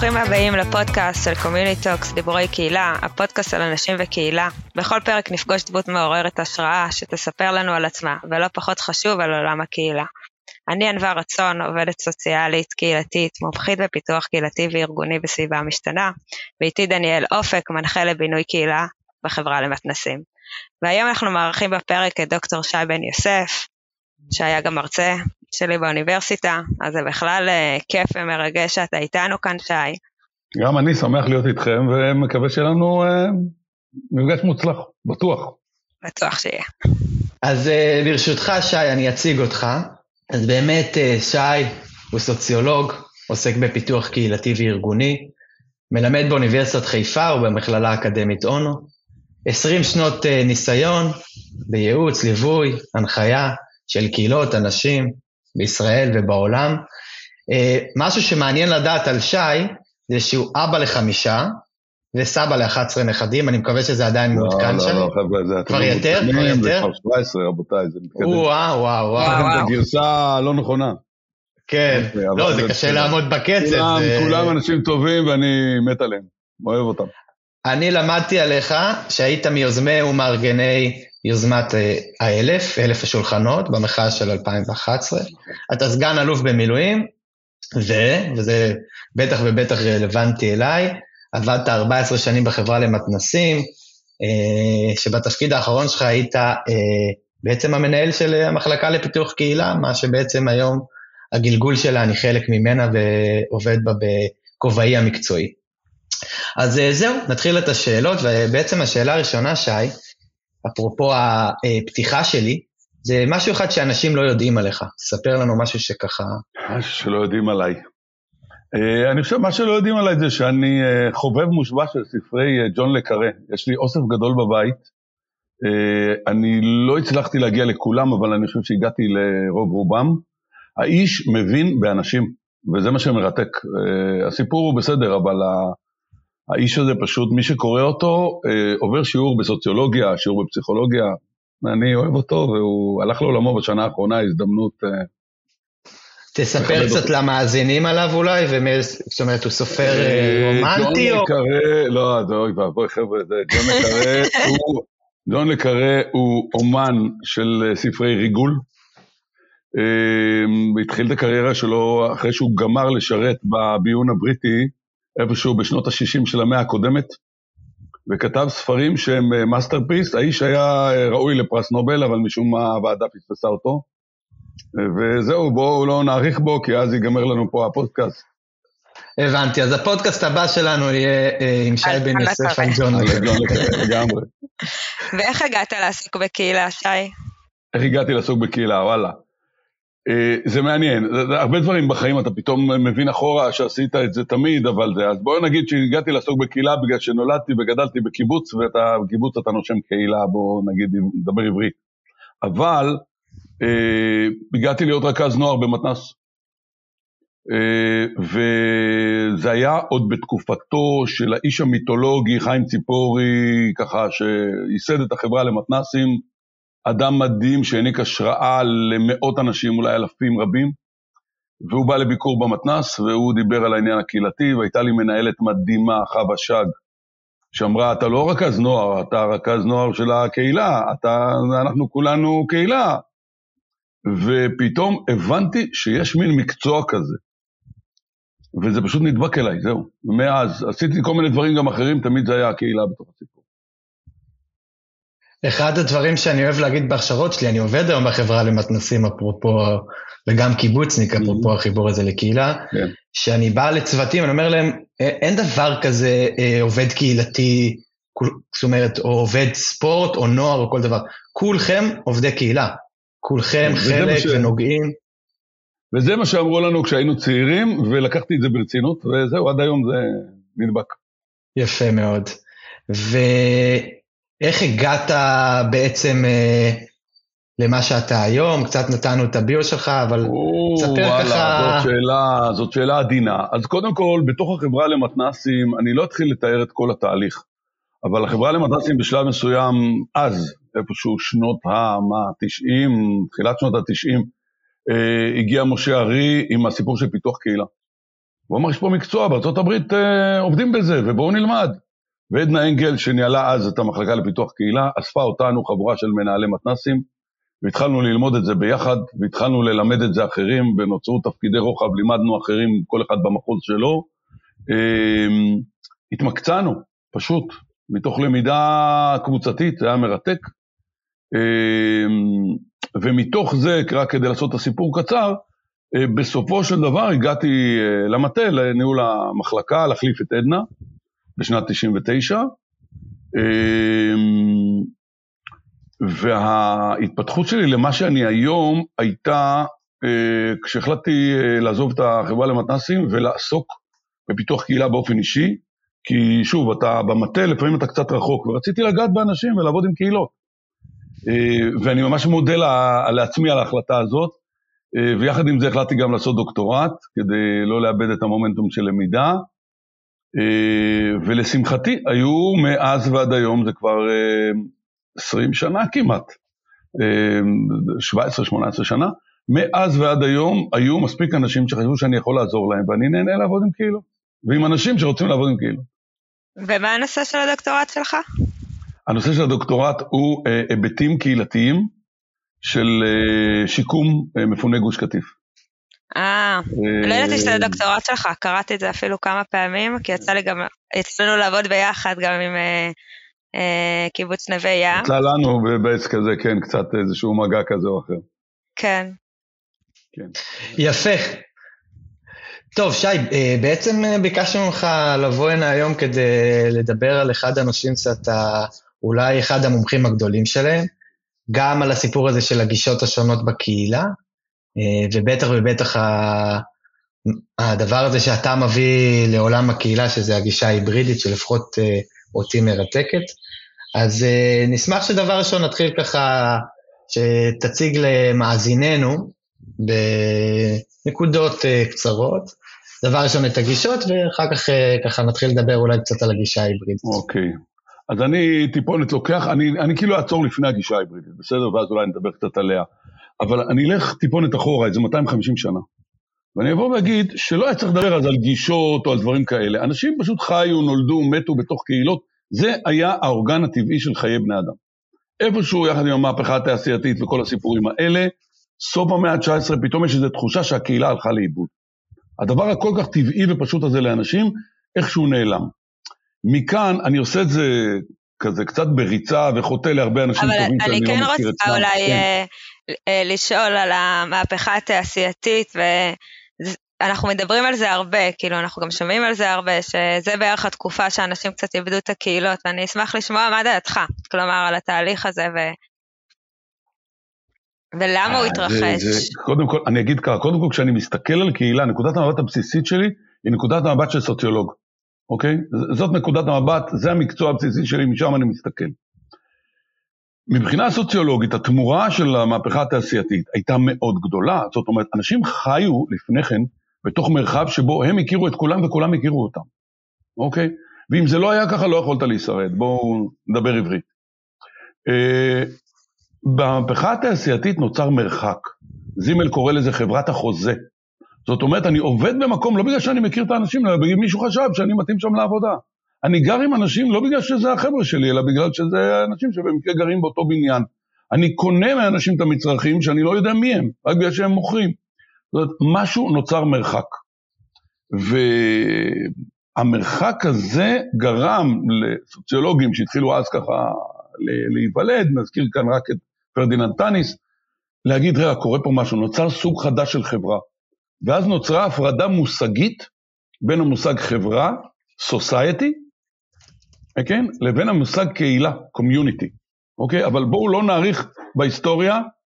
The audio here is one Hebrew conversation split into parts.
ברוכים הבאים לפודקאסט של Community Talks, דיבורי קהילה, הפודקאסט על אנשים וקהילה. בכל פרק נפגוש דמות מעוררת השראה שתספר לנו על עצמה, ולא פחות חשוב על עולם הקהילה. אני ענווה רצון, עובדת סוציאלית, קהילתית, מומחית בפיתוח קהילתי וארגוני בסביבה משתנה, ואיתי דניאל אופק, מנחה לבינוי קהילה בחברה למתנסים. והיום אנחנו מארחים בפרק את דוקטור שי בן יוסף, שהיה גם מרצה שלי באוניברסיטה, אז זה בכלל אה, כיף ומרגש שאתה איתנו כאן, שי. גם אני שמח להיות איתכם, ומקווה שיהיה לנו אה, מפגש מוצלח, בטוח. בטוח שיהיה. אז אה, ברשותך, שי, אני אציג אותך. אז באמת, אה, שי הוא סוציולוג, עוסק בפיתוח קהילתי וארגוני, מלמד באוניברסיטת חיפה ובמכללה האקדמית אונו. 20 שנות אה, ניסיון בייעוץ, ליווי, הנחיה של קהילות, אנשים בישראל ובעולם. אה, משהו שמעניין לדעת על שי, זה שהוא אבא לחמישה, וסבא ל-11 נכדים, אני מקווה שזה עדיין לא, מעודכן לא, שם. לא, חבר'ה, זה... כבר יותר? כבר יותר? זה כבר 17, רבותיי, זה מתקדם. וואו, וואו, וואו. זה גרסה לא נכונה. כן, אוקיי, לא, זה זה קשה. לעמוד בקצב. כולם, זה- כולם אנשים טובים ואני מת עליהם, אוהב אותם. אני למדתי עליך שהיית מיוזמי ומארגני יוזמת אה, האלף, אלף השולחנות, במחאה של 2011. אתה סגן אלוף במילואים, ו, וזה בטח ובטח רלוונטי אליי, עבדת 14 שנים בחברה למתנסים, אה, שבתפקיד האחרון שלך היית אה, בעצם המנהל של המחלקה לפיתוח קהילה, מה שבעצם היום הגלגול שלה, אני חלק ממנה ועובד בה בכובעי המקצועי. אז זהו, נתחיל את השאלות, ובעצם השאלה הראשונה, שי, אפרופו הפתיחה שלי, זה משהו אחד שאנשים לא יודעים עליך. ספר לנו משהו שככה... משהו שלא יודעים עליי. אה, אני חושב, מה שלא יודעים עליי זה שאני אה, חובב מושבע של ספרי אה, ג'ון לקארה. יש לי אוסף גדול בבית. אני לא הצלחתי להגיע לכולם, אבל אני חושב שהגעתי לרוב רובם. האיש מבין באנשים, וזה מה שמרתק. הסיפור הוא בסדר, אבל האיש הזה פשוט, מי שקורא אותו, אה, עובר שיעור בסוציולוגיה, שיעור בפסיכולוגיה. אני אוהב אותו, והוא הלך לעולמו בשנה האחרונה, הזדמנות... אה, תספר קצת אותו. למאזינים עליו אולי, ומי- זאת אומרת, הוא סופר אה, רומנטי ג'ון או... לקארה, לא, אוי ואבוי חבר'ה, זה ג'ון לקארה הוא, ג'ון לקארה הוא אומן של אה, ספרי ריגול. אה, התחיל את הקריירה שלו אחרי שהוא גמר לשרת בביון הבריטי, איפשהו בשנות ה-60 של המאה הקודמת, וכתב ספרים שהם masterpiece, האיש היה אה, ראוי לפרס נובל, אבל משום מה הוועדה פספסה אותו. אה, וזהו, בואו לא נאריך בו, כי אז ייגמר לנו פה הפודקאסט. הבנתי, אז הפודקאסט הבא שלנו יהיה אה, עם שי בן יוסף. על ג'ון. לגמרי. ואיך הגעת לעסוק בקהילה, שי? איך הגעתי לעסוק בקהילה, וואלה. אה, זה מעניין, הרבה דברים בחיים אתה פתאום מבין אחורה שעשית את זה תמיד, אבל זה, אז בואו נגיד שהגעתי לעסוק בקהילה בגלל שנולדתי וגדלתי בקיבוץ, ואתה, בקיבוץ אתה נושם קהילה, בואו נגיד, נדבר עברית. אבל אה, הגעתי להיות רכז נוער במתנ"ס. אה, וזה היה עוד בתקופתו של האיש המיתולוגי חיים ציפורי, ככה שייסד את החברה למתנ"סים, אדם מדהים שהעניק השראה למאות אנשים, אולי אלפים רבים, והוא בא לביקור במתנ"ס והוא דיבר על העניין הקהילתי, והייתה לי מנהלת מדהימה, חווה שג, שאמרה, אתה לא רכז נוער, אתה רכז נוער של הקהילה, אתה, אנחנו כולנו קהילה. ופתאום הבנתי שיש מין מקצוע כזה. וזה פשוט נדבק אליי, זהו. ומאז עשיתי כל מיני דברים גם אחרים, תמיד זה היה הקהילה בתוך הסיפור. אחד הדברים שאני אוהב להגיד בהכשרות שלי, אני עובד היום בחברה למתנסים, אפרופו, וגם קיבוצניק, אפרופו החיבור הזה לקהילה, כן. שאני בא לצוותים, אני אומר להם, "אה, אין דבר כזה אה, עובד קהילתי, זאת אומרת, או עובד ספורט, או נוער, או כל דבר. כולכם עובדי קהילה. כולכם חלק ש- ונוגעים. וזה מה שאמרו לנו כשהיינו צעירים, ולקחתי את זה ברצינות, וזהו, עד היום זה נדבק. יפה מאוד. ואיך הגעת בעצם אה, למה שאתה היום? קצת נתנו את הביו שלך, אבל או, ספר וואלה, ככה- זאת שאלה, זאת שאלה עדינה. אז קודם כל, בתוך החברה למתנסים, אני לא אתחיל לתאר את כל התהליך, אבל החברה למתנסים בשלב מסוים, אז, איפשהו שנות ה... מה, 90, תחילת שנות ה-90, אה, הגיע משה ארי עם הסיפור של פיתוח קהילה. הוא אמר, יש פה מקצוע, בארה"ב אה, עובדים בזה, ובואו נלמד. ועדנה אנגל, שניהלה אז את המחלקה לפיתוח קהילה, אספה אותנו, חבורה של מנהלי מתנ"סים, והתחלנו ללמוד את זה ביחד, והתחלנו ללמד את זה אחרים, ונוצרו תפקידי רוחב, לימדנו אחרים, כל אחד במחוז שלו. אמ, התמקצענו, פשוט, מתוך למידה קבוצתית, זה היה מרתק. אמ, ומתוך זה, רק כדי לעשות את הסיפור קצר, אה, בסופו של דבר הגעתי אה, למטה, לניהול המחלקה, להחליף את עדנה, בשנת 99. אמ, וההתפתחות שלי למה שאני היום הייתה אה, כשהחלטתי לעזוב את החברה למתנ"סים ולעסוק בפיתוח קהילה באופן אישי, כי שוב, אתה במטה, לפעמים אתה קצת רחוק, ורציתי לגעת באנשים ולעבוד עם קהילות. ואני ממש מודה לעצמי על ההחלטה הזאת. אה, ויחד עם זה החלטתי גם לעשות דוקטורט, כדי לא לאבד את המומנטום של למידה. אה, ולשמחתי, היו מאז ועד היום, זה כבר 20 אה, שנה כמעט, 17-18 שנה, מאז ועד היום היו מספיק אנשים שחשבו שאני יכול לעזור להם, ואני נהנה לעבוד עם קהילות, ועם אנשים שרוצים לעבוד עם קהילות. ומה הנושא של הדוקטורט שלך? הנושא של הדוקטורט הוא היבטים קהילתיים של אה, שיקום אה, מפוני גוש קטיף. אה, לא ידעתי שזה הדוקטורט שלך, קראתי את זה אפילו כמה פעמים, כי יצא לי גם, אצלנו לעבוד ביחד גם עם אה, קיבוץ נווה ים. יצא לנו בעץ כזה, כן, קצת איזשהו מגע כזה או אחר. כן. כן. יפה. טוב, שי, בעצם ביקשנו ממך לבוא הנה היום כדי לדבר על אחד הנושאים שאתה אולי אחד המומחים הגדולים שלהם. גם על הסיפור הזה של הגישות השונות בקהילה, אה, ובטח ובטח הדבר הזה שאתה מביא לעולם הקהילה, שזה הגישה ההיברידית שלפחות אה, אותי מרתקת. אז אה, נשמח שדבר ראשון נתחיל ככה, שתציג למאזיננו בנקודות קצרות. דבר ראשון את הגישות, ואחר כך ככה נתחיל לדבר אולי קצת על הגישה ההיברידית. אוקיי. Okay. אז אני טיפונת לוקח, אני, אני כאילו אעצור לפני הגישה ההיברידית, בסדר? ואז אולי נדבר קצת עליה. אבל אני אלך טיפונת אחורה, איזה 250 שנה. ואני אבוא ואגיד שלא היה צריך לדבר אז על גישות או על דברים כאלה. אנשים פשוט חיו, נולדו, מתו בתוך קהילות. זה היה האורגן הטבעי של חיי בני אדם. איפשהו, יחד עם המהפכה התעשייתית וכל הסיפורים האלה, סוף המאה ה-19 פתאום יש איזו תחושה שהקהילה הלכה לאיבוד. הדבר הכל כך טבעי ופשוט הזה לאנשים, איכשהו נעלם. מכאן אני עושה את זה כזה קצת בריצה וחוטא להרבה אנשים טובים שאני כן לא מכיר אצלם. אבל אני כן רוצה אולי כן. אה, לשאול על המהפכה התעשייתית, ואנחנו מדברים על זה הרבה, כאילו אנחנו גם שומעים על זה הרבה, שזה בערך התקופה שאנשים קצת איבדו את הקהילות, ואני אשמח לשמוע מה דעתך, כלומר על התהליך הזה ו... ולמה הוא אה, התרחש? זה, זה, קודם כל, אני אגיד ככה, קודם כל כשאני מסתכל על קהילה, נקודת המבט הבסיסית שלי היא נקודת המבט של סוציולוג. אוקיי? זאת נקודת המבט, זה המקצוע הבסיסי שלי, משם אני מסתכל. מבחינה סוציולוגית, התמורה של המהפכה התעשייתית הייתה מאוד גדולה. זאת אומרת, אנשים חיו לפני כן בתוך מרחב שבו הם הכירו את כולם וכולם הכירו אותם, אוקיי? ואם זה לא היה ככה, לא יכולת להישרד. בואו נדבר עברית. Uh, במהפכה התעשייתית נוצר מרחק. זימל קורא לזה חברת החוזה. זאת אומרת, אני עובד במקום לא בגלל שאני מכיר את האנשים, אלא בגלל מישהו חשב שאני מתאים שם לעבודה. אני גר עם אנשים לא בגלל שזה החבר'ה שלי, אלא בגלל שזה אנשים שבמקרה גרים באותו בניין. אני קונה מאנשים את המצרכים שאני לא יודע מי הם, רק בגלל שהם מוכרים. זאת אומרת, משהו נוצר מרחק. והמרחק הזה גרם לסוציולוגים שהתחילו אז ככה להיוולד, נזכיר כאן רק את פרדיננד טאניס, להגיד, רגע, קורה פה משהו, נוצר סוג חדש של חברה. ואז נוצרה הפרדה מושגית בין המושג חברה, society, כן, לבין המושג קהילה, community, אוקיי? אבל בואו לא נאריך בהיסטוריה,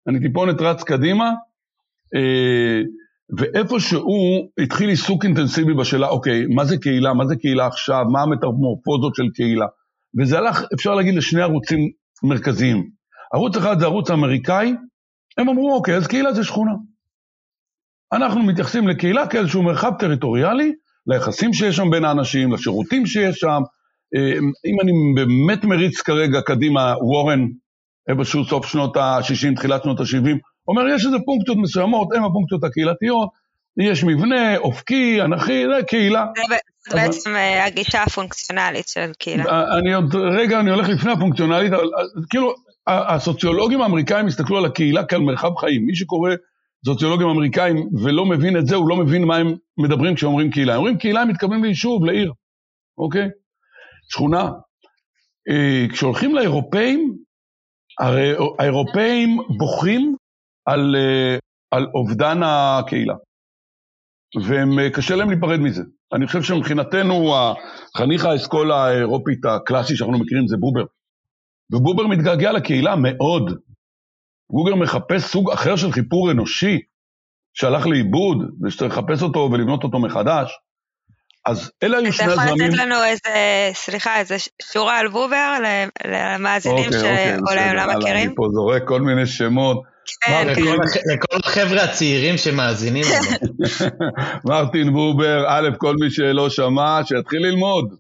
אני טיפונת רץ קדימה, אה, ואיפשהו התחיל עיסוק אינטנסיבי בשאלה, אוקיי, מה זה קהילה, מה זה קהילה עכשיו, מה המטרמורפוזות של קהילה. וזה הלך, אפשר להגיד, לשני ערוצים מרכזיים. ערוץ אחד זה ערוץ האמריקאי, הם אמרו, אוקיי, אז קהילה זה שכונה. אנחנו מתייחסים לקהילה כאיזשהו מרחב טריטוריאלי, ליחסים שיש שם בין האנשים, לשירותים שיש שם. אה, אם אני באמת מריץ כרגע קדימה, וורן, איפשהו סוף שנות ה-60, תחילת שנות ה-70, אומר, יש איזה פונקציות מסוימות, הן הפונקציות הקהילתיות, יש מבנה, אופקי, אנכי, זה קהילה. זה בעצם אה, הגישה הפונקציונלית של קהילה. אני עוד, רגע, אני הולך לפני הפונקציונלית, אבל כאילו, הסוציולוגים האמריקאים הסתכלו על הקהילה כעל מרחב חיים. מי שקורא סוציולוגים אמריקאים ולא מבין את זה, הוא לא מבין מה הם מדברים כשאומרים קהילה. הם אומרים קהילה, הם מתכוונים ליישוב, לעיר, אוקיי? שכונה. אה, כשהולכים לאירופאים, הרי האירופאים בוכים על, אה, על אובדן הקהילה, וקשה להם להיפרד מזה. אני חושב שמבחינתנו, חניך האסכולה האירופית הקלאסי שאנחנו מכירים זה בובר. ובובר מתגעגע לקהילה מאוד. בובר מחפש סוג אחר של חיפור אנושי, שהלך לאיבוד, ושצריך לחפש אותו ולבנות אותו מחדש. אז אלה היו שני הזרמים. אתה יכול לתת לנו איזה, סליחה, איזה שורה על בובר למאזינים אוקיי, שאולי הם לא מכירים? אני פה זורק כל מיני שמות. כן, לכל החבר'ה הצעירים שמאזינים לנו. מרטין בובר, א', כל מי שלא שמע, שיתחיל ללמוד.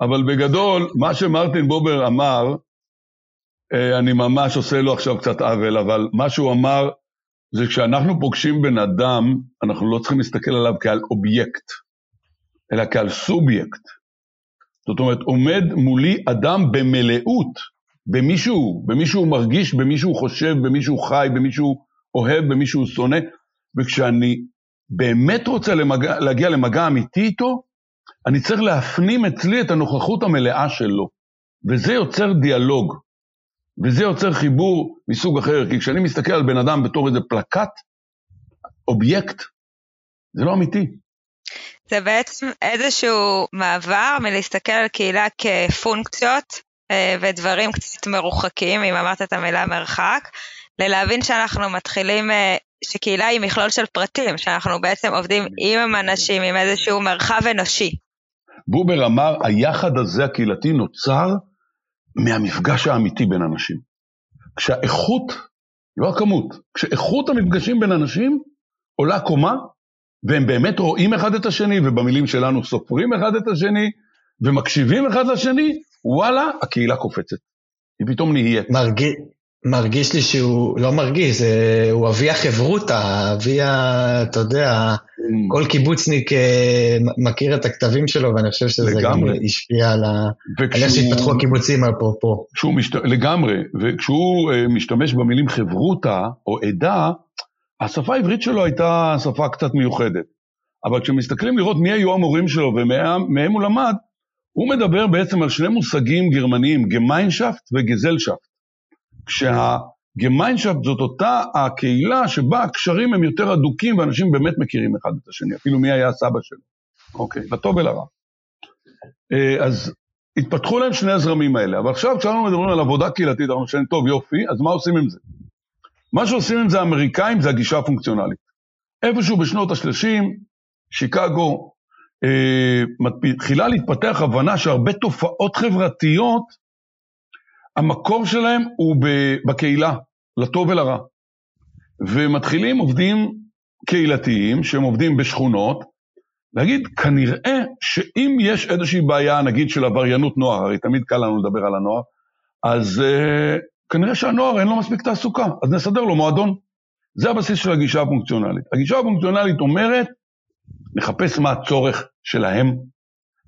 אבל בגדול, מה שמרטין בובר אמר, אה, אני ממש עושה לו עכשיו קצת עוול, אבל מה שהוא אמר זה כשאנחנו פוגשים בן אדם, אנחנו לא צריכים להסתכל עליו כעל אובייקט, אלא כעל סובייקט. זאת אומרת, עומד מולי אדם במלאות, במישהו, במישהו מרגיש, במישהו חושב, במישהו חי, במישהו אוהב, במישהו שונא, וכשאני באמת רוצה למגע, להגיע למגע אמיתי איתו, אני צריך להפנים אצלי את הנוכחות המלאה שלו, וזה יוצר דיאלוג. וזה יוצר חיבור מסוג אחר, כי כשאני מסתכל על בן אדם בתור איזה פלקט, אובייקט, זה לא אמיתי. זה בעצם איזשהו מעבר מלהסתכל על קהילה כפונקציות אה, ודברים קצת מרוחקים, אם אמרת את המילה מרחק, ללהבין שאנחנו מתחילים, אה, שקהילה היא מכלול של פרטים, שאנחנו בעצם עובדים עם אנשים, עם איזשהו מרחב אנושי. בובר אמר, היחד הזה הקהילתי נוצר מהמפגש האמיתי בין אנשים. כשהאיכות, לא הכמות, כשאיכות המפגשים בין אנשים עולה קומה, והם באמת רואים אחד את השני, ובמילים שלנו סופרים אחד את השני, ומקשיבים אחד לשני, וואלה, הקהילה קופצת. היא פתאום נהיית. מרגיש, מרגיש לי שהוא לא מרגיש, זה, הוא אבי החברותא, אבי ה... אתה יודע, mm. כל קיבוצניק אה, מכיר את הכתבים שלו, ואני חושב שזה לגמרי. גם השפיע על, ה... וכשהוא... על איך שהתפתחו הקיבוצים אפרופו. משת... לגמרי, וכשהוא uh, משתמש במילים חברותא או עדה, השפה העברית שלו הייתה שפה קצת מיוחדת. אבל כשמסתכלים לראות מי היו המורים שלו ומהם הוא למד, הוא מדבר בעצם על שני מושגים גרמניים, גמיינשפט וגזלשפט. כשהגמיינשפט זאת אותה הקהילה שבה הקשרים הם יותר אדוקים ואנשים באמת מכירים אחד את השני, אפילו מי היה הסבא שלו, אוקיי, לטוב ולרע. אה, אז התפתחו להם שני הזרמים האלה, אבל עכשיו כשאנחנו מדברים על עבודה קהילתית, אנחנו חושבים, טוב, יופי, אז מה עושים עם זה? מה שעושים עם זה האמריקאים זה הגישה הפונקציונלית. איפשהו בשנות ה-30, שיקגו, אה, מתחילה להתפתח הבנה שהרבה תופעות חברתיות המקור שלהם הוא בקהילה, לטוב ולרע. ומתחילים עובדים קהילתיים, שהם עובדים בשכונות, להגיד, כנראה שאם יש איזושהי בעיה, נגיד של עבריינות נוער, הרי תמיד קל לנו לדבר על הנוער, אז uh, כנראה שהנוער אין לו מספיק תעסוקה, אז נסדר לו מועדון. זה הבסיס של הגישה הפונקציונלית. הגישה הפונקציונלית אומרת, נחפש מה הצורך שלהם,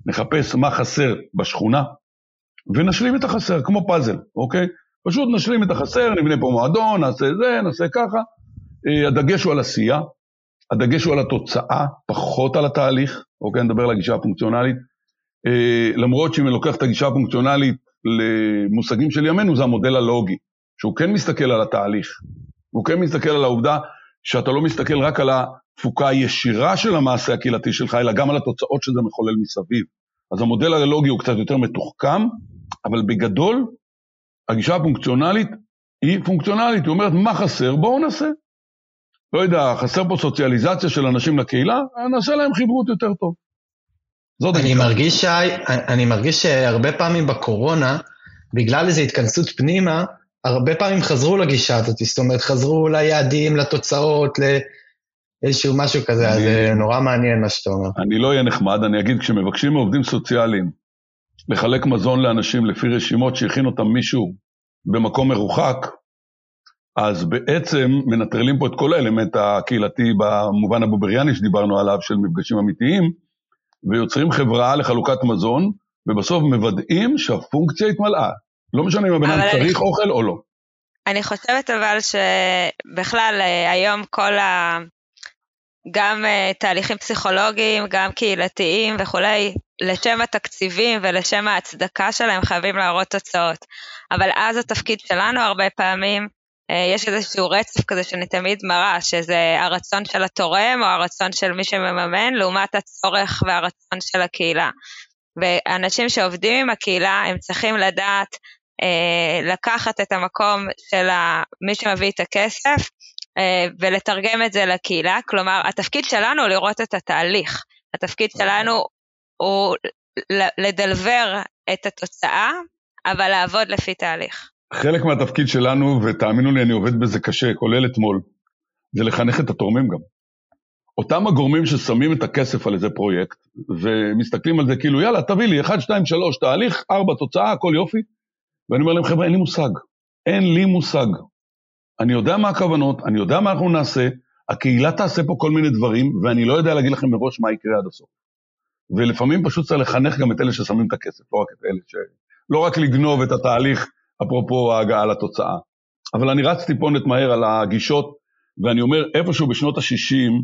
נחפש מה חסר בשכונה, ונשלים את החסר, כמו פאזל, אוקיי? פשוט נשלים את החסר, נבנה פה מועדון, נעשה זה, נעשה ככה. אה, הדגש הוא על עשייה, הדגש הוא על התוצאה, פחות על התהליך, אוקיי? אני מדבר על הגישה הפונקציונלית. אה, למרות שאם אני לוקח את הגישה הפונקציונלית למושגים של ימינו, זה המודל הלוגי, שהוא כן מסתכל על התהליך, הוא כן מסתכל על העובדה שאתה לא מסתכל רק על התפוקה הישירה של המעשה הקהילתי שלך, אלא גם על התוצאות שזה מחולל מסביב. אז המודל הלוגי הוא קצת יותר מתוחכם, אבל בגדול, הגישה הפונקציונלית היא פונקציונלית, היא אומרת, מה חסר? בואו נעשה. לא יודע, חסר פה סוציאליזציה של אנשים לקהילה, נעשה להם חברות יותר טוב. זאת אני מרגיש, ש... אני מרגיש שהרבה פעמים בקורונה, בגלל איזו התכנסות פנימה, הרבה פעמים חזרו לגישה הזאת, זאת אומרת, חזרו ליעדים, לתוצאות, לאיזשהו משהו כזה, אני... אז זה נורא מעניין מה שאתה אומר. אני לא אהיה נחמד, אני אגיד, כשמבקשים מעובדים סוציאליים לחלק מזון לאנשים לפי רשימות שהכין אותם מישהו במקום מרוחק, אז בעצם מנטרלים פה את כל האלמנט הקהילתי במובן הבובריאני שדיברנו עליו, של מפגשים אמיתיים, ויוצרים חברה לחלוקת מזון, ובסוף מוודאים שהפונקציה התמלאה. לא משנה אם הבן אדם צריך אני... אוכל או לא. אני חושבת אבל שבכלל אה, היום כל ה... גם uh, תהליכים פסיכולוגיים, גם קהילתיים וכולי, לשם התקציבים ולשם ההצדקה שלהם חייבים להראות תוצאות. אבל אז התפקיד שלנו הרבה פעמים, יש איזשהו רצף כזה שאני תמיד מראה, שזה הרצון של התורם או הרצון של מי שמממן, לעומת הצורך והרצון של הקהילה. ואנשים שעובדים עם הקהילה, הם צריכים לדעת uh, לקחת את המקום של מי שמביא את הכסף, אה, ולתרגם את זה לקהילה, כלומר התפקיד שלנו הוא לראות את התהליך, התפקיד. שלנו הוא לדלבר את התוצאה, אבל לעבוד לפי תהליך. חלק מהתפקיד שלנו, ותאמינו לי, אני עובד בזה קשה, כולל אתמול, זה לחנך את התורמים גם. אותם הגורמים ששמים את הכסף על איזה פרויקט, ומסתכלים על זה כאילו, יאללה, תביא לי 1, 2, 3, תהליך, 4, תוצאה, הכל יופי. ואני אומר להם, חבר'ה, אין לי מושג. אין לי מושג. אני יודע מה הכוונות, אני יודע מה אנחנו נעשה, הקהילה תעשה פה כל מיני דברים, ואני לא יודע להגיד לכם מראש מה יקרה עד הסוף. ולפעמים פשוט צריך לחנך גם את אלה ששמים את הכסף, לא רק את אלה ש... לא רק לגנוב את התהליך, אפרופו ההגעה לתוצאה. אבל אני רץ טיפונת מהר על הגישות, ואני אומר, איפשהו בשנות ה-60,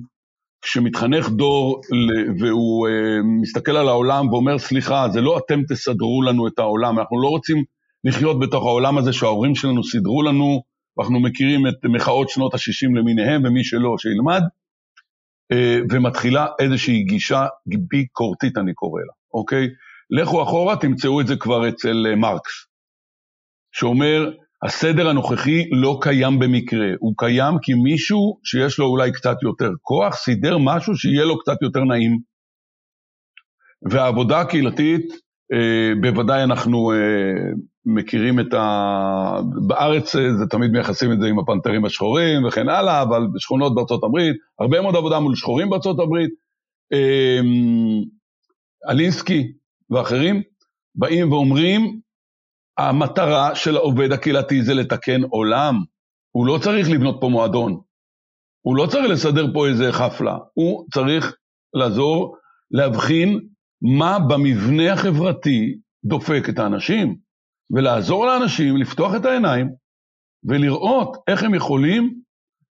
כשמתחנך דור והוא uh, מסתכל על העולם ואומר, סליחה, זה לא אתם תסדרו לנו את העולם, אנחנו לא רוצים לחיות בתוך העולם הזה שההורים שלנו סידרו לנו, ואנחנו מכירים את מחאות שנות ה-60 למיניהם, ומי שלא, שילמד, אה, ומתחילה איזושהי גישה ביקורתית, אני קורא לה, אוקיי? לכו אחורה, תמצאו את זה כבר אצל אה, מרקס, שאומר, הסדר הנוכחי לא קיים במקרה, הוא קיים כי מישהו שיש לו אולי קצת יותר כוח, סידר משהו שיהיה לו קצת יותר נעים. והעבודה הקהילתית, אה, בוודאי אנחנו מכירים את ה... בארץ אה, זה תמיד מייחסים את זה עם הפנתרים השחורים וכן הלאה, אבל בשכונות בארצות הברית, הרבה מאוד עבודה מול שחורים בארצות הברית. אמ, אלינסקי ואחרים באים ואומרים, המטרה של העובד הקהילתי זה לתקן עולם. הוא לא צריך לבנות פה מועדון. הוא לא צריך לסדר פה איזה חפלה. הוא צריך לעזור להבחין מה במבנה החברתי דופק את האנשים. ולעזור לאנשים לפתוח את העיניים ולראות איך הם יכולים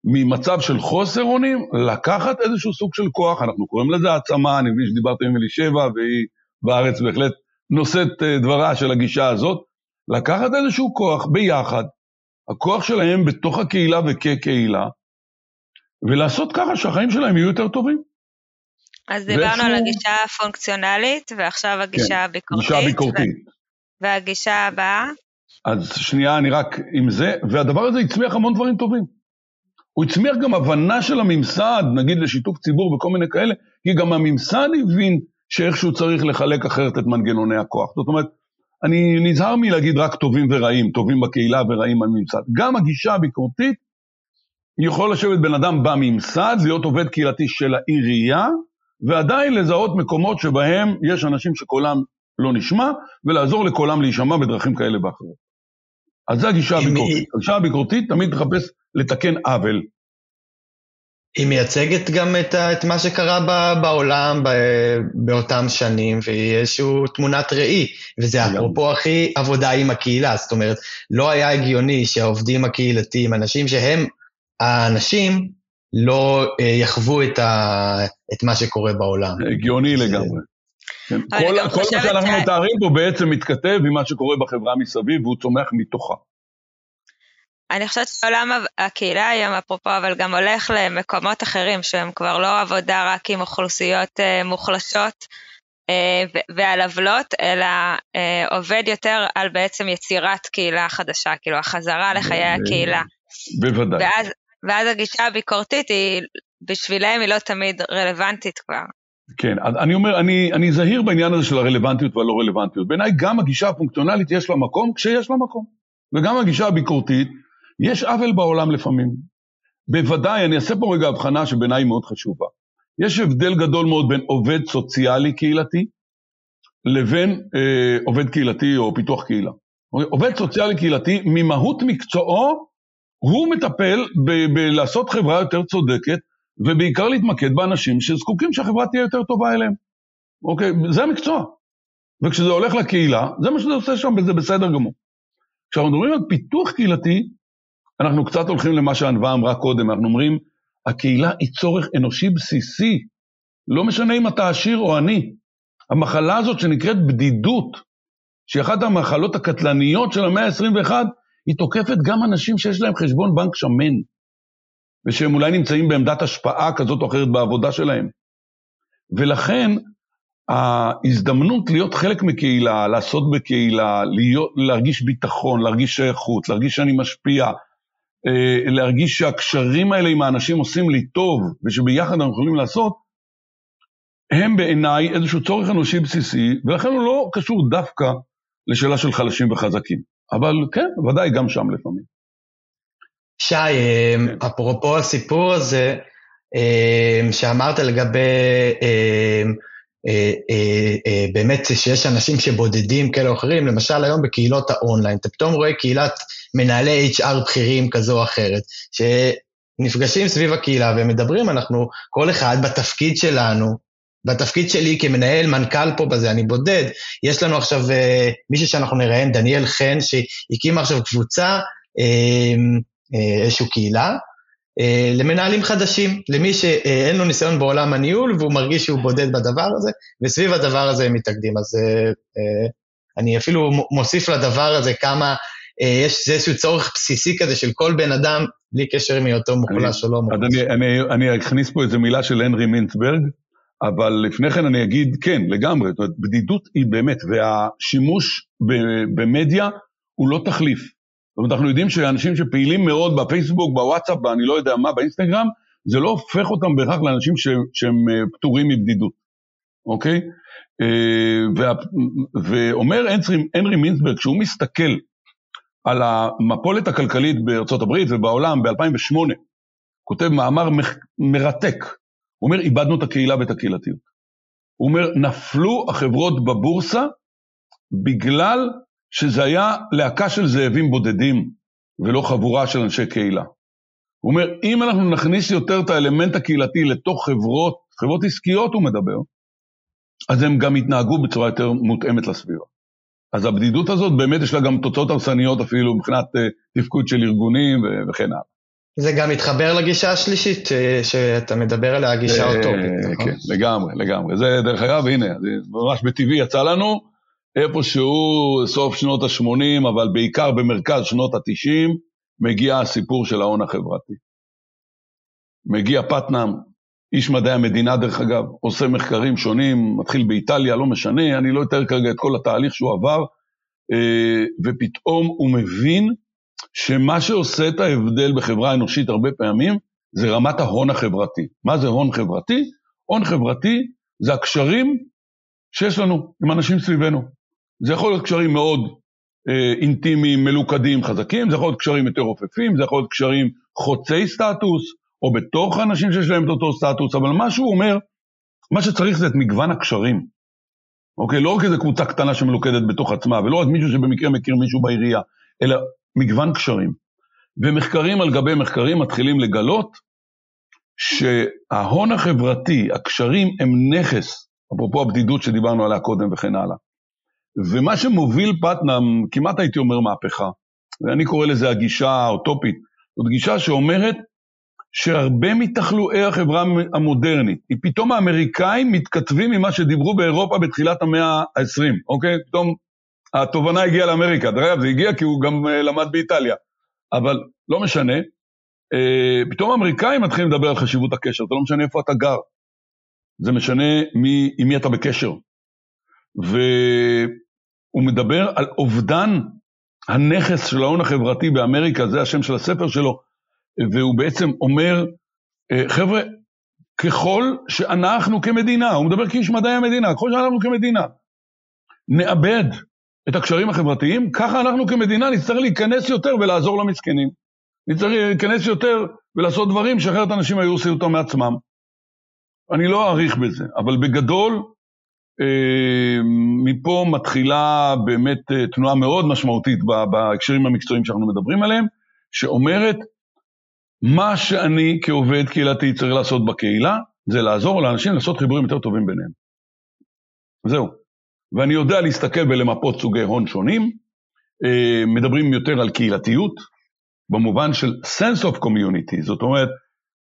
ממצב של חוסר אונים לקחת איזשהו סוג של כוח, אנחנו קוראים לזה העצמה, אני מבין שדיברתם עם אלישבע והיא בארץ בהחלט נושאת אה, דברה של הגישה הזאת, לקחת איזשהו כוח ביחד, הכוח שלהם בתוך הקהילה וכקהילה, ולעשות ככה שהחיים שלהם יהיו יותר טובים. אז דיברנו על הגישה הפונקציונלית, ועכשיו הגישה כן, הביקורתית. גישה ביקורתית. והגישה הבאה? אז שנייה, אני רק עם זה, והדבר הזה הצמיח המון דברים טובים. הוא הצמיח גם הבנה של הממסד, נגיד לשיתוף ציבור וכל מיני כאלה, כי גם הממסד הבין שאיכשהו צריך לחלק אחרת את מנגנוני הכוח. זאת אומרת, אני נזהר מלהגיד רק טובים ורעים, טובים בקהילה ורעים בממסד. גם הגישה הביקורתית, יכול לשבת בן אדם בממסד, להיות עובד קהילתי של העירייה, ועדיין לזהות מקומות שבהם יש אנשים שקולם לא נשמע, ולעזור לקולם להישמע בדרכים כאלה ואחרות. אז זו הגישה הביקורתית. הגישה הביקורתית תמיד תחפש לתקן עוול. היא מייצגת גם את, את מה שקרה ב, בעולם ב, באותם שנים, והיא איזושהי תמונת ראי, וזה אפרופו הכי עבודה עם הקהילה, זאת אומרת, לא היה הגיוני שהעובדים הקהילתיים, אנשים שהם האנשים, לא אה, יחוו את, ה, את מה שקורה בעולם. הגיוני לגמרי. כן. כל, כל מה שאנחנו. מתארים פה בעצם מתכתב עם מה שקורה בחברה מסביב, והוא צומח מתוכה. אני חושבת שעולם הקהילה היום, אפרופו, אבל גם הולך למקומות אחרים, שהם כבר לא עבודה רק עם אוכלוסיות אה, מוחלשות אה, ועל עוולות, אלא אה, עובד יותר על בעצם יצירת קהילה חדשה, כאילו החזרה לחיי הקהילה. בוודאי. ואז, ואז הגישה הביקורתית היא, בשבילם היא לא תמיד רלוונטית כבר. כן, אני אומר, אני, אני זהיר בעניין הזה של הרלוונטיות והלא רלוונטיות. בעיניי גם הגישה הפונקציונלית יש לה מקום כשיש לה מקום. וגם הגישה הביקורתית, יש עוול בעולם לפעמים. בוודאי, אני אעשה פה רגע הבחנה שבעיניי מאוד חשובה. יש הבדל גדול מאוד בין עובד סוציאלי קהילתי לבין אה, עובד קהילתי או פיתוח קהילה. עובד סוציאלי קהילתי, ממהות מקצועו, הוא מטפל בלעשות חברה יותר צודקת, ובעיקר להתמקד באנשים שזקוקים שהחברה תהיה יותר טובה אליהם. אוקיי? זה המקצוע. וכשזה הולך לקהילה, זה מה שזה עושה שם, וזה בסדר גמור. כשאנחנו מדברים על פיתוח קהילתי, אנחנו קצת הולכים למה שענווה אמרה קודם, אנחנו אומרים, הקהילה היא צורך אנושי בסיסי, לא משנה אם אתה עשיר או עני. המחלה הזאת שנקראת בדידות, שהיא אחת המחלות הקטלניות של המאה ה-21, היא תוקפת גם אנשים שיש להם חשבון בנק שמן, ושהם אולי נמצאים בעמדת השפעה כזאת או אחרת בעבודה שלהם. ולכן, ההזדמנות להיות חלק מקהילה, לעשות בקהילה, להיות, להרגיש ביטחון, להרגיש שייכות, להרגיש שאני משפיע, להרגיש שהקשרים האלה עם האנשים עושים לי טוב, ושביחד אנחנו יכולים לעשות, הם בעיניי איזשהו צורך אנושי בסיסי, ולכן הוא לא קשור דווקא לשאלה של חלשים וחזקים. אבל כן, ודאי גם שם לפעמים. שי, אה, כן. אפרופו הסיפור הזה, אה, שאמרת לגבי באמת שיש אנשים שבודדים כאלה או אחרים, למשל היום בקהילות האונליין, אתה פתאום רואה קהילת מנהלי HR בכירים כזו או אחרת, שנפגשים סביב הקהילה ומדברים, אנחנו, כל אחד בתפקיד שלנו, בתפקיד שלי כמנהל, מנכ"ל פה בזה, אני בודד. יש לנו עכשיו uh, מישהו שאנחנו נראיין, דניאל חן, שהקים עכשיו קבוצה, uh, uh, איזושהי קהילה, uh, למנהלים חדשים, למי שאין לו ניסיון בעולם הניהול והוא מרגיש שהוא בודד בדבר הזה, וסביב הדבר הזה הם מתאגדים. אז uh, uh, אני אפילו מוסיף לדבר הזה כמה אה, יש איזשהו צורך בסיסי כזה של כל בן אדם, בלי קשר אם היותו מוחלש או לא מוחלש. אני, אני, אני אכניס פה איזו מילה של הנרי מינצברג, אבל לפני כן אני אגיד, כן, לגמרי, זאת אומרת, בדידות היא באמת, והשימוש במדיה הוא לא תחליף. זאת אומרת, אנחנו יודעים שאנשים שפעילים מאוד בפייסבוק, בוואטסאפ, אני לא יודע מה, באינסטגרם, זה לא הופך אותם בהכרח לאנשים ש, שהם אה, פטורים מבדידות, אוקיי? אה, וה, ואומר הנרי מינצברג, כשהוא מסתכל על המפולת הכלכלית בארצות הברית ובעולם ב-2008, כותב מאמר מרתק. הוא אומר, איבדנו את הקהילה ואת הקהילתיות. הוא אומר, נפלו החברות בבורסה בגלל שזה היה להקה של זאבים בודדים ולא חבורה של אנשי קהילה. הוא אומר, אם אנחנו נכניס יותר את האלמנט הקהילתי לתוך חברות, חברות עסקיות הוא מדבר, אז הם גם יתנהגו בצורה יותר מותאמת לסביבה. אז הבדידות הזאת באמת יש לה גם תוצאות הרסניות אפילו מבחינת uh, תפקוד של ארגונים וכן הלאה. זה גם מתחבר לגישה השלישית אה, שאתה מדבר עליה, הגישה האוטופית, נכון? כן, לגמרי, לגמרי. זה דרך אגב, הנה, זה ממש בטבעי יצא לנו, איפשהו סוף שנות ה-80, אבל בעיקר במרכז שנות ה-90, מגיע הסיפור של ההון החברתי. מגיע פטנאם, איש מדעי המדינה דרך אגב, עושה מחקרים שונים, מתחיל באיטליה, לא משנה, אני לא אתאר כרגע את כל התהליך שהוא עבר, אה, ופתאום הוא מבין שמה שעושה את ההבדל בחברה האנושית הרבה פעמים, זה רמת ההון החברתי. מה זה הון חברתי? הון חברתי זה הקשרים שיש לנו עם אנשים סביבנו. זה יכול להיות קשרים מאוד אה, אינטימיים, מלוכדים, חזקים, זה יכול להיות קשרים יותר רופפים, זה יכול להיות קשרים חוצי סטטוס, או בתוך האנשים שיש להם את אותו סטטוס, אבל מה שהוא אומר, מה שצריך זה את מגוון הקשרים. אוקיי? לא רק איזו קבוצה קטנה שמלוכדת בתוך עצמה, ולא רק מישהו שבמקרה מכיר מישהו בעירייה, אלא מגוון קשרים. ומחקרים על גבי מחקרים מתחילים לגלות שההון החברתי, הקשרים הם נכס, אפרופו הבדידות שדיברנו עליה קודם וכן הלאה. ומה שמוביל פטנאם, כמעט הייתי אומר מהפכה, ואני קורא לזה הגישה האוטופית, זאת גישה שאומרת שהרבה מתחלואי החברה המודרנית, היא פתאום האמריקאים מתכתבים עם מה שדיברו באירופה בתחילת המאה ה-20, אוקיי? פתאום התובנה הגיעה לאמריקה. דרך אגב, זה הגיע כי הוא גם uh, למד באיטליה. אבל לא משנה, uh, פתאום האמריקאים מתחילים לדבר על חשיבות הקשר, זה לא משנה איפה אתה גר. זה משנה מי, עם מי אתה בקשר. והוא מדבר על אובדן הנכס של ההון החברתי באמריקה, זה השם של הספר שלו, והוא בעצם אומר, uh, חבר'ה, ככל שאנחנו כמדינה, הוא מדבר כאיש מדעי המדינה, ככל שאנחנו כמדינה נאבד את הקשרים החברתיים, ככה אנחנו כמדינה נצטרך להיכנס יותר ולעזור למסכנים. נצטרך להיכנס יותר ולעשות דברים שאחרת אנשים היו עושים אותם מעצמם. אני לא אאריך בזה, אבל בגדול, אה, מפה מתחילה באמת אה, תנועה מאוד משמעותית בהקשרים המקצועיים שאנחנו מדברים עליהם, שאומרת, מה שאני כעובד קהילתי צריך לעשות בקהילה, זה לעזור לאנשים לעשות חיבורים יותר טובים ביניהם. זהו. ואני יודע להסתכל ולמפות סוגי הון שונים, אה, מדברים יותר על קהילתיות, במובן של sense of community, זאת אומרת,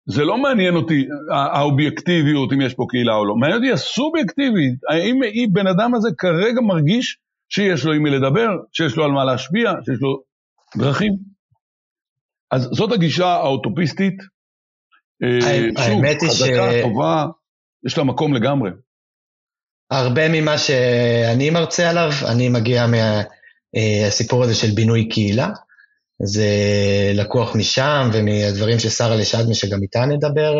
זה לא מעניין אותי האובייקטיביות, אם יש פה קהילה או לא, מעניין אותי הסובייקטיבית, האם בן אדם הזה כרגע מרגיש שיש לו עם מי לדבר, שיש לו על מה להשפיע, שיש לו דרכים. אז זאת הגישה האוטופיסטית, אה, שוב, חזקה, ש... טובה, יש לה מקום לגמרי. הרבה ממה שאני מרצה עליו, אני מגיע מהסיפור אה, הזה של בינוי קהילה. זה לקוח משם ומהדברים ששרה לשדמי, שגם איתה נדבר,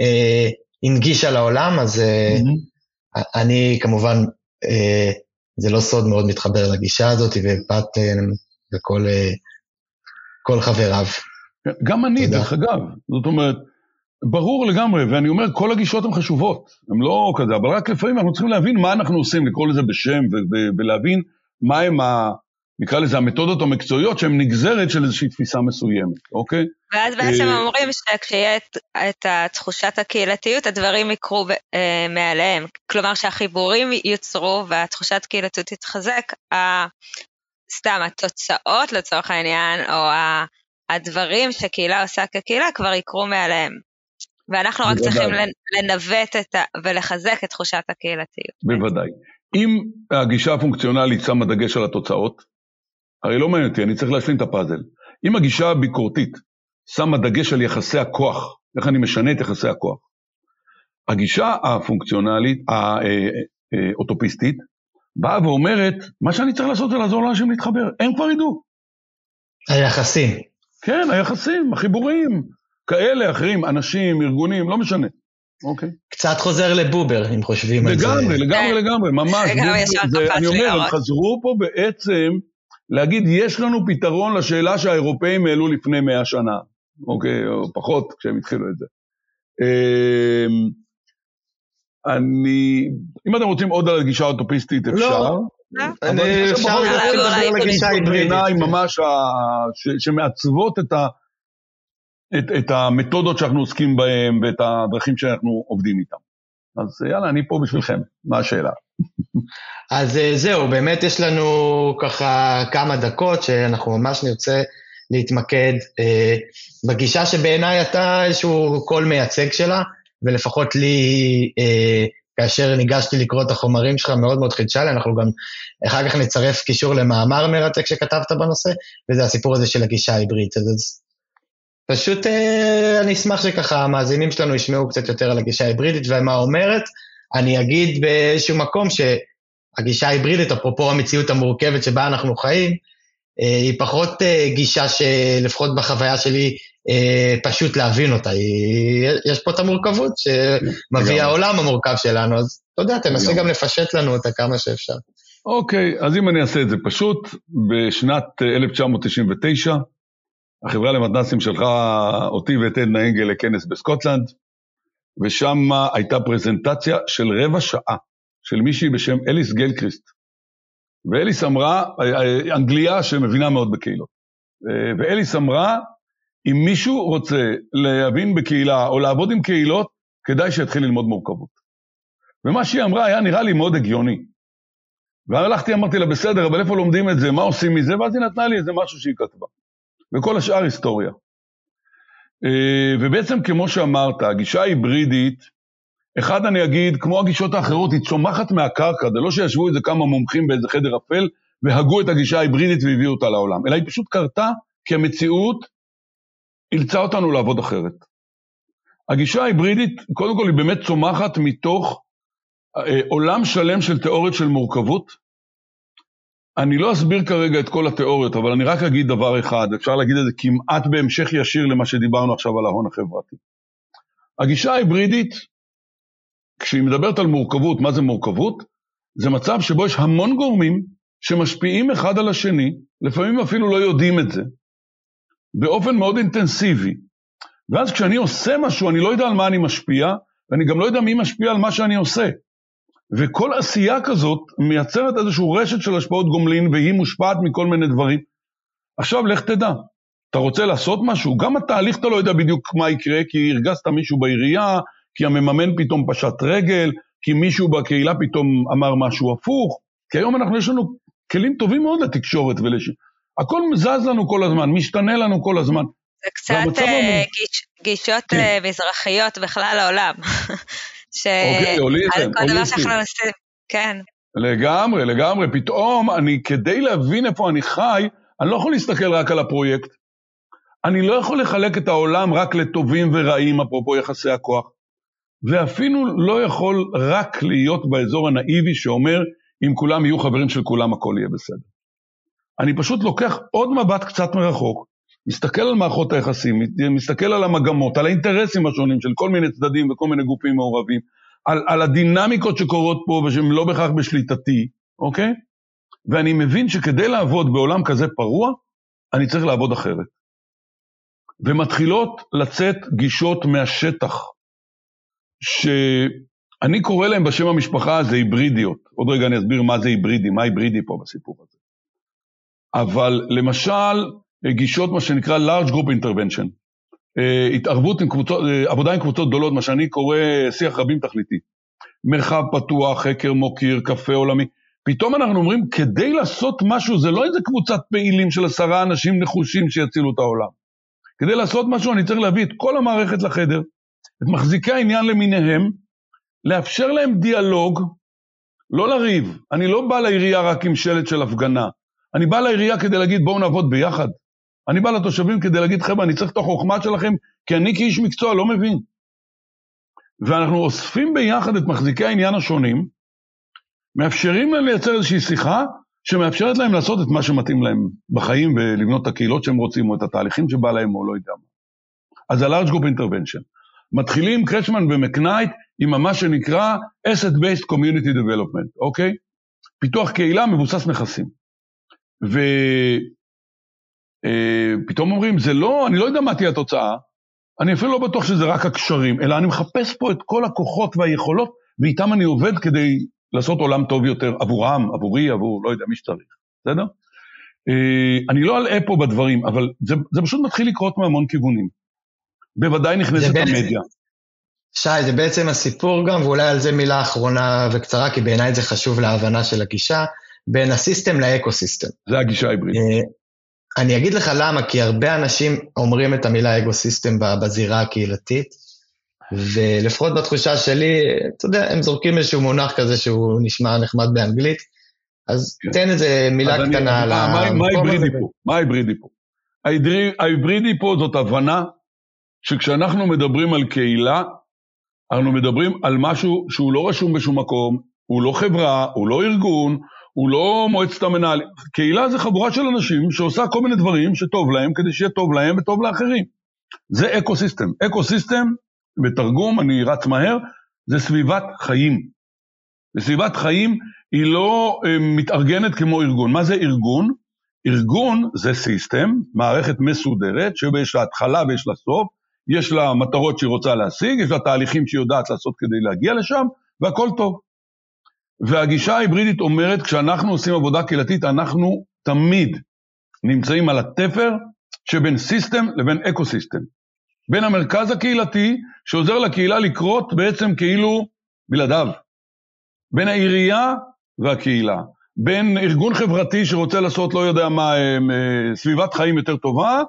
אה, הנגישה לעולם, אז mm-hmm. אני כמובן, זה לא סוד, מאוד מתחבר לגישה הזאת, ופת אה, וכל כל חבריו. גם אני, תודה. דרך אגב. זאת אומרת, ברור לגמרי, ואני אומר, כל הגישות הן חשובות, הן לא כזה, אבל רק לפעמים אנחנו צריכים להבין מה אנחנו עושים, לקרוא לזה בשם, ולהבין מהם ה... נקרא לזה המתודות המקצועיות שהן נגזרת של איזושהי תפיסה מסוימת, אוקיי? ואז בעצם אה, אומרים שכשיהיה את, את תחושת הקהילתיות, הדברים יקרו אה, מעליהם. כלומר שהחיבורים יוצרו והתחושת קהילתיות תתחזק, סתם התוצאות לצורך העניין, או הדברים שקהילה עושה כקהילה כבר יקרו מעליהם. ואנחנו רק צריכים לנווט ה... ולחזק את תחושת הקהילתיות. בוודאי. אם הגישה הפונקציונלית שמה דגש על התוצאות, הרי לא מעניין אותי, אני צריך להשלים את הפאזל. אם הגישה הביקורתית שמה דגש על יחסי הכוח, איך אני משנה את יחסי הכוח, הגישה הפונקציונלית, האוטופיסטית, באה ואומרת, מה שאני צריך לעשות זה לעזור לאנשים להתחבר, הם כבר ידעו. היחסים. כן, היחסים, החיבורים, כאלה, אחרים, אנשים, ארגונים, לא משנה. אוקיי. קצת חוזר לבובר, אם חושבים על זה. לגמרי, לגמרי, לגמרי, ממש. אני אומר, הם חזרו פה בעצם להגיד, יש לנו פתרון לשאלה שהאירופאים העלו לפני מאה שנה, אוקיי, או פחות כשהם התחילו את זה. אני, אם אתם רוצים עוד על הגישה האוטופיסטית, אפשר. לא, אני אפשר לדבר על הגישה ההיברידית. ממש שמעצבות את, ה, את, את המתודות שאנחנו עוסקים בהן ואת הדרכים שאנחנו עובדים איתן. אז יאללה, אני פה בשבילכם, מה השאלה? אז אה, זהו, באמת יש לנו ככה כמה דקות שאנחנו ממש נרצה להתמקד אה, בגישה שבעיניי אתה איזשהו קול מייצג שלה, ולפחות לי, אה, כאשר ניגשתי לקרוא את החומרים שלך, מאוד מאוד חידשה לי, אנחנו גם אחר כך נצרף קישור למאמר מרתק שכתבת בנושא, וזה הסיפור הזה של הגישה ההיברידית. אז פשוט אה, אני אשמח שככה המאזינים שלנו ישמעו קצת יותר על הגישה ההיברידית ומה אומרת. אני אגיד באיזשהו מקום שהגישה ההיברידית, אפרופו המציאות המורכבת שבה אנחנו חיים, היא פחות אה, גישה שלפחות בחוויה שלי פשוט להבין אותה. יש פה את המורכבות שמביא העולם המורכב שלנו, אז אתה יודע, תנסה גם לפשט לנו אותה כמה שאפשר. אוקיי, אז אם אני אעשה את זה פשוט, בשנת 1999, החברה למתנ"סים שלחה אותי ואת עדנה אנגל לכנס בסקוטלנד, ושם הייתה פרזנטציה של רבע שעה של מישהי בשם אליס גלקריסט. ואליס אמרה, אנגליה שמבינה מאוד בקהילות, ואליס אמרה, אם מישהו רוצה להבין בקהילה או לעבוד עם קהילות, כדאי שיתחיל ללמוד מורכבות. ומה שהיא אמרה היה נראה לי מאוד הגיוני. והלכתי, אמרתי לה, בסדר, אבל איפה לומדים את זה, מה עושים מזה? ואז היא נתנה לי איזה משהו שהיא כתבה. וכל השאר היסטוריה. אה, ובעצם כמו שאמרת, הגישה ההיברידית, אחד אני אגיד, כמו הגישות האחרות, היא צומחת מהקרקע, זה לא שישבו איזה כמה מומחים באיזה חדר אפל והגו את הגישה ההיברידית והביאו אותה לעולם, אלא היא פשוט קרתה כי המציאות אילצה אותנו לעבוד אחרת. הגישה ההיברידית, קודם כל היא באמת צומחת מתוך אה, עולם שלם של תיאוריות של מורכבות, אני לא אסביר כרגע את כל התיאוריות, אבל אני רק אגיד דבר אחד, אפשר להגיד את זה כמעט בהמשך ישיר למה שדיברנו עכשיו על ההון החברתי. הגישה ההיברידית, כשהיא מדברת על מורכבות, מה זה מורכבות? זה מצב שבו יש המון גורמים שמשפיעים אחד על השני, לפעמים אפילו לא יודעים את זה, באופן מאוד אינטנסיבי. ואז כשאני עושה משהו, אני לא יודע על מה אני משפיע, ואני גם לא יודע מי משפיע על מה שאני עושה. וכל עשייה כזאת מייצרת איזושהי רשת של השפעות גומלין, והיא מושפעת מכל מיני דברים. עכשיו, לך תדע. אתה רוצה לעשות משהו, גם התהליך אתה לא יודע בדיוק מה יקרה, כי הרגזת מישהו בעירייה, כי המממן פתאום פשט רגל, כי מישהו בקהילה פתאום אמר משהו הפוך, כי היום אנחנו, יש לנו כלים טובים מאוד לתקשורת ולש... הכל זז לנו כל הזמן, משתנה לנו כל הזמן. זה קצת uh, גיש, גישות כן. uh, מזרחיות בכלל לעולם. ש... אוקיי, הוליזם, כל דבר שאנחנו עושים, כן. לגמרי, לגמרי. פתאום אני, כדי להבין איפה אני חי, אני לא יכול להסתכל רק על הפרויקט. אני לא יכול לחלק את העולם רק לטובים ורעים, אפרופו יחסי הכוח. ואפילו לא יכול רק להיות באזור הנאיבי שאומר, אם כולם יהיו חברים של כולם, הכל יהיה בסדר. אני פשוט לוקח עוד מבט קצת מרחוק, מסתכל על מערכות היחסים, מסתכל על המגמות, על האינטרסים השונים של כל מיני צדדים וכל מיני גופים מעורבים, על, על הדינמיקות שקורות פה ושהן לא בהכרח בשליטתי, אוקיי? ואני מבין שכדי לעבוד בעולם כזה פרוע, אני צריך לעבוד אחרת. ומתחילות לצאת גישות מהשטח, שאני קורא להן בשם המשפחה הזה היברידיות. עוד רגע אני אסביר מה זה היברידי, מה היברידי פה בסיפור הזה. אבל למשל, גישות מה שנקרא large group intervention, אה, התערבות עם קבוצות, אה, עבודה עם קבוצות גדולות, מה שאני קורא שיח רבים תכליתי. מרחב פתוח, חקר מוקיר, קפה עולמי. פתאום אנחנו אומרים, כדי לעשות משהו, זה לא איזה קבוצת פעילים של עשרה אנשים נחושים שיצילו את העולם. כדי לעשות משהו אני צריך להביא את כל המערכת לחדר, את מחזיקי העניין למיניהם, לאפשר להם דיאלוג, לא לריב. אני לא בא לעירייה רק עם שלט של הפגנה. אני בא לעירייה כדי להגיד בואו נעבוד ביחד. אני בא לתושבים כדי להגיד חבר'ה, אני צריך את החוכמה שלכם, כי אני כאיש מקצוע לא מבין. ואנחנו אוספים ביחד את מחזיקי העניין השונים, מאפשרים להם לייצר איזושהי שיחה שמאפשרת להם לעשות את מה שמתאים להם בחיים ולבנות את הקהילות שהם רוצים או את התהליכים שבא להם או לא יודע מה. אז זה large group intervention. מתחילים קרצ'מן ומקנייט עם מה שנקרא asset based community development, אוקיי? פיתוח קהילה מבוסס נכסים. ופתאום אה, אומרים, זה לא, אני לא יודע מה תהיה התוצאה, אני אפילו לא בטוח שזה רק הקשרים, אלא אני מחפש פה את כל הכוחות והיכולות, ואיתם אני עובד כדי לעשות עולם טוב יותר עבורם, עבורי, עבור לא יודע מי שצריך, בסדר? אה, אני לא אלאה פה בדברים, אבל זה, זה פשוט מתחיל לקרות מהמון כיוונים. בוודאי נכנסת המדיה. שי, זה בעצם הסיפור גם, ואולי על זה מילה אחרונה וקצרה, כי בעיניי זה חשוב להבנה של הגישה, בין ה system ל ecosystem. זה הגישה ההיברידית. אה, אני אגיד לך למה, כי הרבה אנשים אומרים את המילה ecosystem בזירה הקהילתית, ולפחות בתחושה שלי, אתה יודע, הם זורקים איזשהו מונח כזה שהוא נשמע נחמד באנגלית, אז כן. תן איזה מילה קטנה אני, על המקום מה ההיברידי פה? מה ההיברידי פה? ההיברידי פה זאת הבנה שכשאנחנו מדברים על קהילה, אנחנו מדברים על משהו שהוא לא רשום בשום מקום, הוא לא חברה, הוא לא ארגון, הוא לא מועצת המנהלים. קהילה זה חבורה של אנשים שעושה כל מיני דברים שטוב להם כדי שיהיה טוב להם וטוב לאחרים. זה ecosystem. Ecosystem, בתרגום, אני רץ מהר, זה סביבת חיים. וסביבת חיים היא לא אה, מתארגנת כמו ארגון. מה זה ארגון? ארגון זה system, מערכת מסודרת, שיש לה התחלה ויש לה סוף, יש לה מטרות שהיא רוצה להשיג, יש לה תהליכים שהיא יודעת לעשות כדי להגיע לשם, והכל טוב. והגישה ההיברידית אומרת, כשאנחנו עושים עבודה קהילתית, אנחנו תמיד נמצאים על התפר שבין system לבין ecosystem. בין המרכז הקהילתי, שעוזר לקהילה לקרות בעצם כאילו בלעדיו. בין העירייה והקהילה. בין ארגון חברתי שרוצה לעשות, לא יודע מה, אה, אה, סביבת חיים יותר טובה,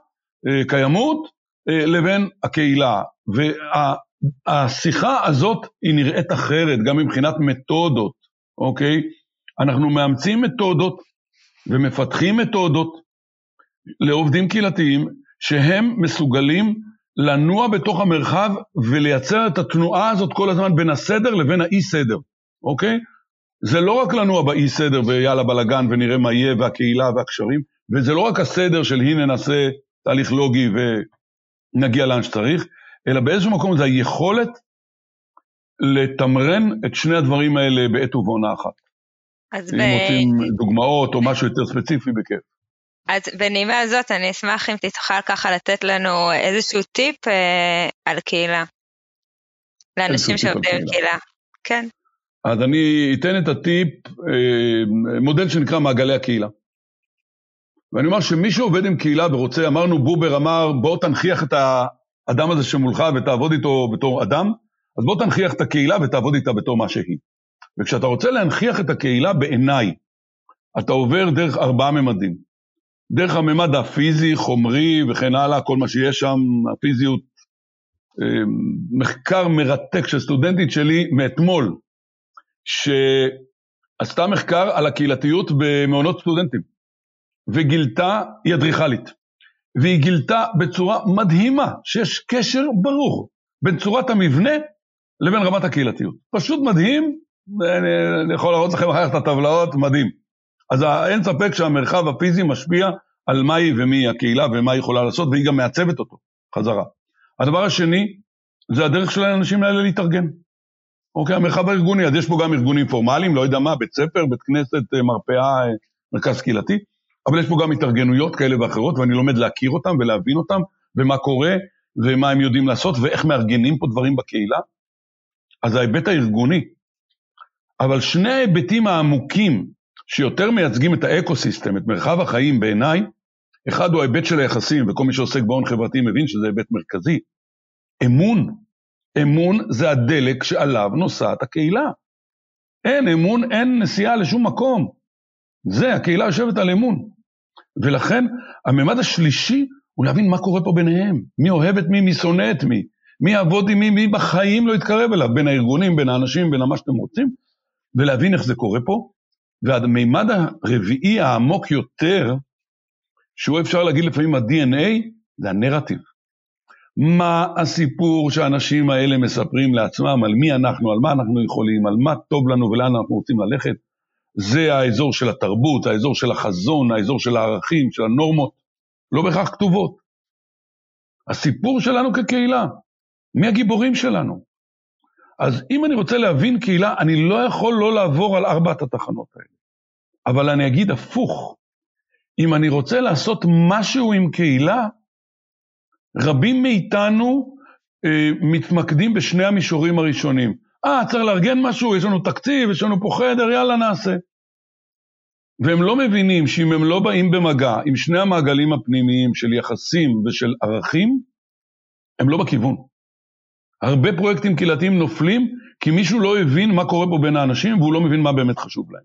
אה, קיימות, לבין הקהילה. והשיחה הזאת היא נראית אחרת, גם מבחינת מתודות. אוקיי? אנחנו מאמצים מתודות ומפתחים מתודות לעובדים קהילתיים שהם מסוגלים לנוע בתוך המרחב ולייצר את התנועה הזאת כל הזמן בין הסדר לבין האי-סדר, אוקיי? זה לא רק לנוע באי-סדר ויאללה בלאגן ונראה מה יהיה והקהילה והקשרים, וזה לא רק הסדר של הנה נעשה תהליך לוגי ונגיע לאן שצריך, אלא באיזשהו מקום זה היכולת לתמרן את שני הדברים האלה בעת ובעונה אחת. אז אם ב... רוצים דוגמאות או משהו יותר ספציפי, בכיף. אז בנימה הזאת אני אשמח אם תוכל ככה לתת לנו איזשהו טיפ אה, על קהילה. לאנשים שעובדים עם קהילה. כן. אז אני אתן את הטיפ, אה, מודל שנקרא מעגלי הקהילה. ואני אומר שמי שעובד עם קהילה ורוצה, אמרנו, בובר אמר, בוא תנכיח את האדם הזה שמולך ותעבוד איתו בתור אדם, אז בוא תנכיח את הקהילה ותעבוד איתה בתור מה שהיא. וכשאתה רוצה להנכיח את הקהילה בעיניי, אתה עובר דרך ארבעה ממדים. דרך הממד הפיזי, חומרי וכן הלאה, כל מה שיש שם, הפיזיות. אה, מחקר מרתק של סטודנטית שלי מאתמול, שעשתה מחקר על הקהילתיות במעונות סטודנטים, וגילתה, היא אדריכלית, והיא גילתה בצורה מדהימה שיש קשר ברור בין צורת המבנה לבין רמת הקהילתיות. פשוט מדהים, אני יכול להראות לכם אחר כך את הטבלאות, מדהים. אז אין ספק שהמרחב הפיזי משפיע על מהי ומי הקהילה ומה היא יכולה לעשות, והיא גם מעצבת אותו חזרה. הדבר השני, זה הדרך של האנשים האלה להתארגן. אוקיי, המרחב הארגוני, אז יש פה גם ארגונים פורמליים, לא יודע מה, בית ספר, בית כנסת, אה, מרפאה, אה, מרכז קהילתי, אבל יש פה גם התארגנויות כאלה ואחרות, ואני לומד להכיר אותם ולהבין אותם, ומה קורה, ומה הם יודעים לעשות, ואיך מארגנים פה דברים בקהילה. אז ההיבט הארגוני. אבל שני ההיבטים העמוקים שיותר מייצגים את ה ecosystem, את מרחב החיים בעיניי, אחד הוא ההיבט של היחסים, וכל מי שעוסק בהון חברתי מבין שזה היבט מרכזי. אמון. אמון זה הדלק שעליו נוסעת הקהילה. אין אמון, אין נסיעה לשום מקום. זה, הקהילה יושבת על אמון. ולכן, הממד השלישי הוא להבין מה קורה פה ביניהם. מי אוהב את מי, מי שונא את מי. מי יעבוד עם מי, מי בחיים לא יתקרב אליו, בין הארגונים, בין האנשים, בין מה שאתם רוצים, ולהבין איך זה קורה פה. והמימד הרביעי העמוק יותר, שהוא אפשר להגיד לפעמים ה-DNA, זה הנרטיב. מה הסיפור שהאנשים האלה מספרים לעצמם, על מי אנחנו, על מה אנחנו יכולים, על מה טוב לנו ולאן אנחנו רוצים ללכת. זה האזור של התרבות, האזור של החזון, האזור של הערכים, של הנורמות, לא בהכרח כתובות. הסיפור שלנו כקהילה, מי הגיבורים שלנו? אז אם אני רוצה להבין קהילה, אני לא יכול לא לעבור על ארבעת התחנות האלה. אבל אני אגיד הפוך, אם אני רוצה לעשות משהו עם קהילה, רבים מאיתנו אה, מתמקדים בשני המישורים הראשונים. אה, צריך לארגן משהו, יש לנו תקציב, יש לנו פה חדר, יאללה נעשה. והם לא מבינים שאם הם לא באים במגע עם שני המעגלים הפנימיים של יחסים ושל ערכים, הם לא בכיוון. הרבה פרויקטים קהילתיים נופלים כי מישהו לא הבין מה קורה פה בין האנשים והוא לא מבין מה באמת חשוב להם.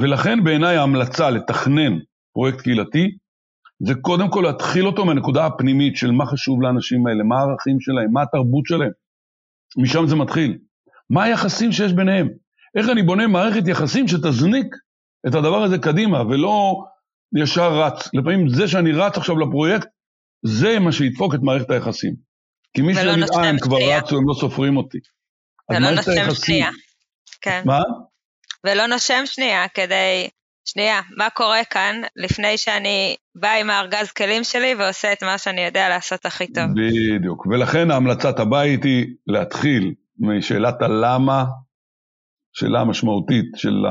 ולכן בעיניי ההמלצה לתכנן פרויקט קהילתי זה קודם כל להתחיל אותו מהנקודה הפנימית של מה חשוב לאנשים האלה, מה הערכים שלהם, מה התרבות שלהם. משם זה מתחיל. מה היחסים שיש ביניהם? איך אני בונה מערכת יחסים שתזניק את הדבר הזה קדימה, ולא ישר רץ. לפעמים זה שאני רץ עכשיו לפרויקט, זה מה שידפוק את מערכת היחסים. כי מי שיגיד, אה, הם כבר רצו, הם לא סופרים אותי. ולא נושם שנייה. כן. מה? ולא נושם שנייה כדי, שנייה, מה קורה כאן לפני שאני בא עם הארגז כלים שלי ועושה את מה שאני יודע לעשות הכי טוב. בדיוק, ולכן ההמלצת הבית היא להתחיל משאלת הלמה, שאלה משמעותית של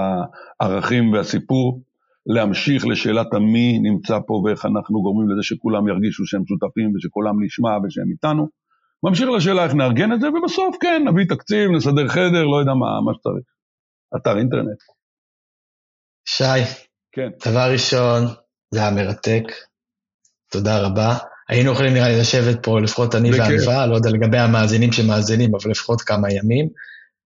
הערכים והסיפור, להמשיך לשאלת המי נמצא פה ואיך אנחנו גורמים לזה שכולם ירגישו שהם שותפים ושכולם נשמע ושהם איתנו. ממשיך לשאלה איך נארגן את זה, ובסוף כן, נביא תקציב, נסדר חדר, לא יודע מה, מה שצריך. אתר אינטרנט. שי, כן. דבר ראשון, זה היה מרתק, תודה רבה. היינו יכולים נראה לי לשבת פה, לפחות אני וענווה, לא יודע לגבי המאזינים שמאזינים, אבל לפחות כמה ימים.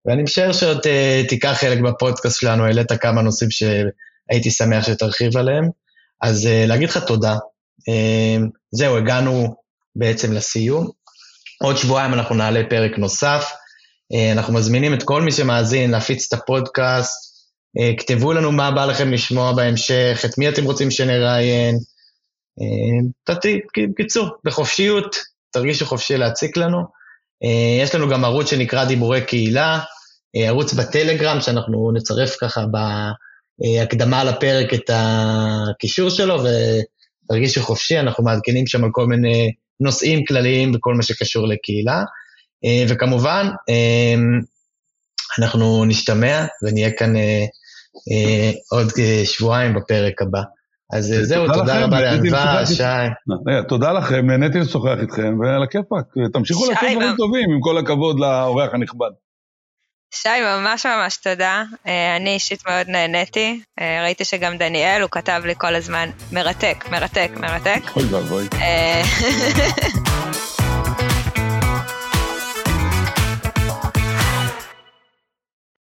ואני משער שעוד uh, תיקח חלק בפודקאסט שלנו, העלית כמה נושאים שהייתי שמח שתרחיב עליהם. אז uh, להגיד לך תודה. Uh, זהו, הגענו בעצם לסיום. עוד שבועיים אנחנו נעלה פרק נוסף. Uh, אנחנו מזמינים את כל מי שמאזין להפיץ את הפודקאסט. Uh, כתבו לנו מה בא לכם לשמוע בהמשך, את מי אתם רוצים שנראיין. בקיצור, בחופשיות, תרגישו חופשי להציק לנו. אה, יש לנו גם ערוץ שנקרא דיבורי קהילה, אה, ערוץ בטלגרם, שאנחנו נצרף ככה בהקדמה לפרק את הקישור שלו, ותרגישו חופשי, אנחנו מעדכנים שם על כל מיני נושאים כלליים בכל מה שקשור לקהילה. אה, וכמובן, אנחנו נשתמע ונהיה כאן עוד שבועיים בפרק הבא. אז זהו, תודה רבה לענווה, שי. אה, תודה לכם, נהניתי לשוחח איתכם, ועל הכיפאק, תמשיכו לעשות דברים טובים, עם כל הכבוד לאורח הנכבד. שי, ממש ממש תודה. אה, אני אישית מאוד נהניתי. אה, ראיתי שגם דניאל, הוא כתב לי כל הזמן, מרתק, מרתק, מרתק. אוי ואבוי.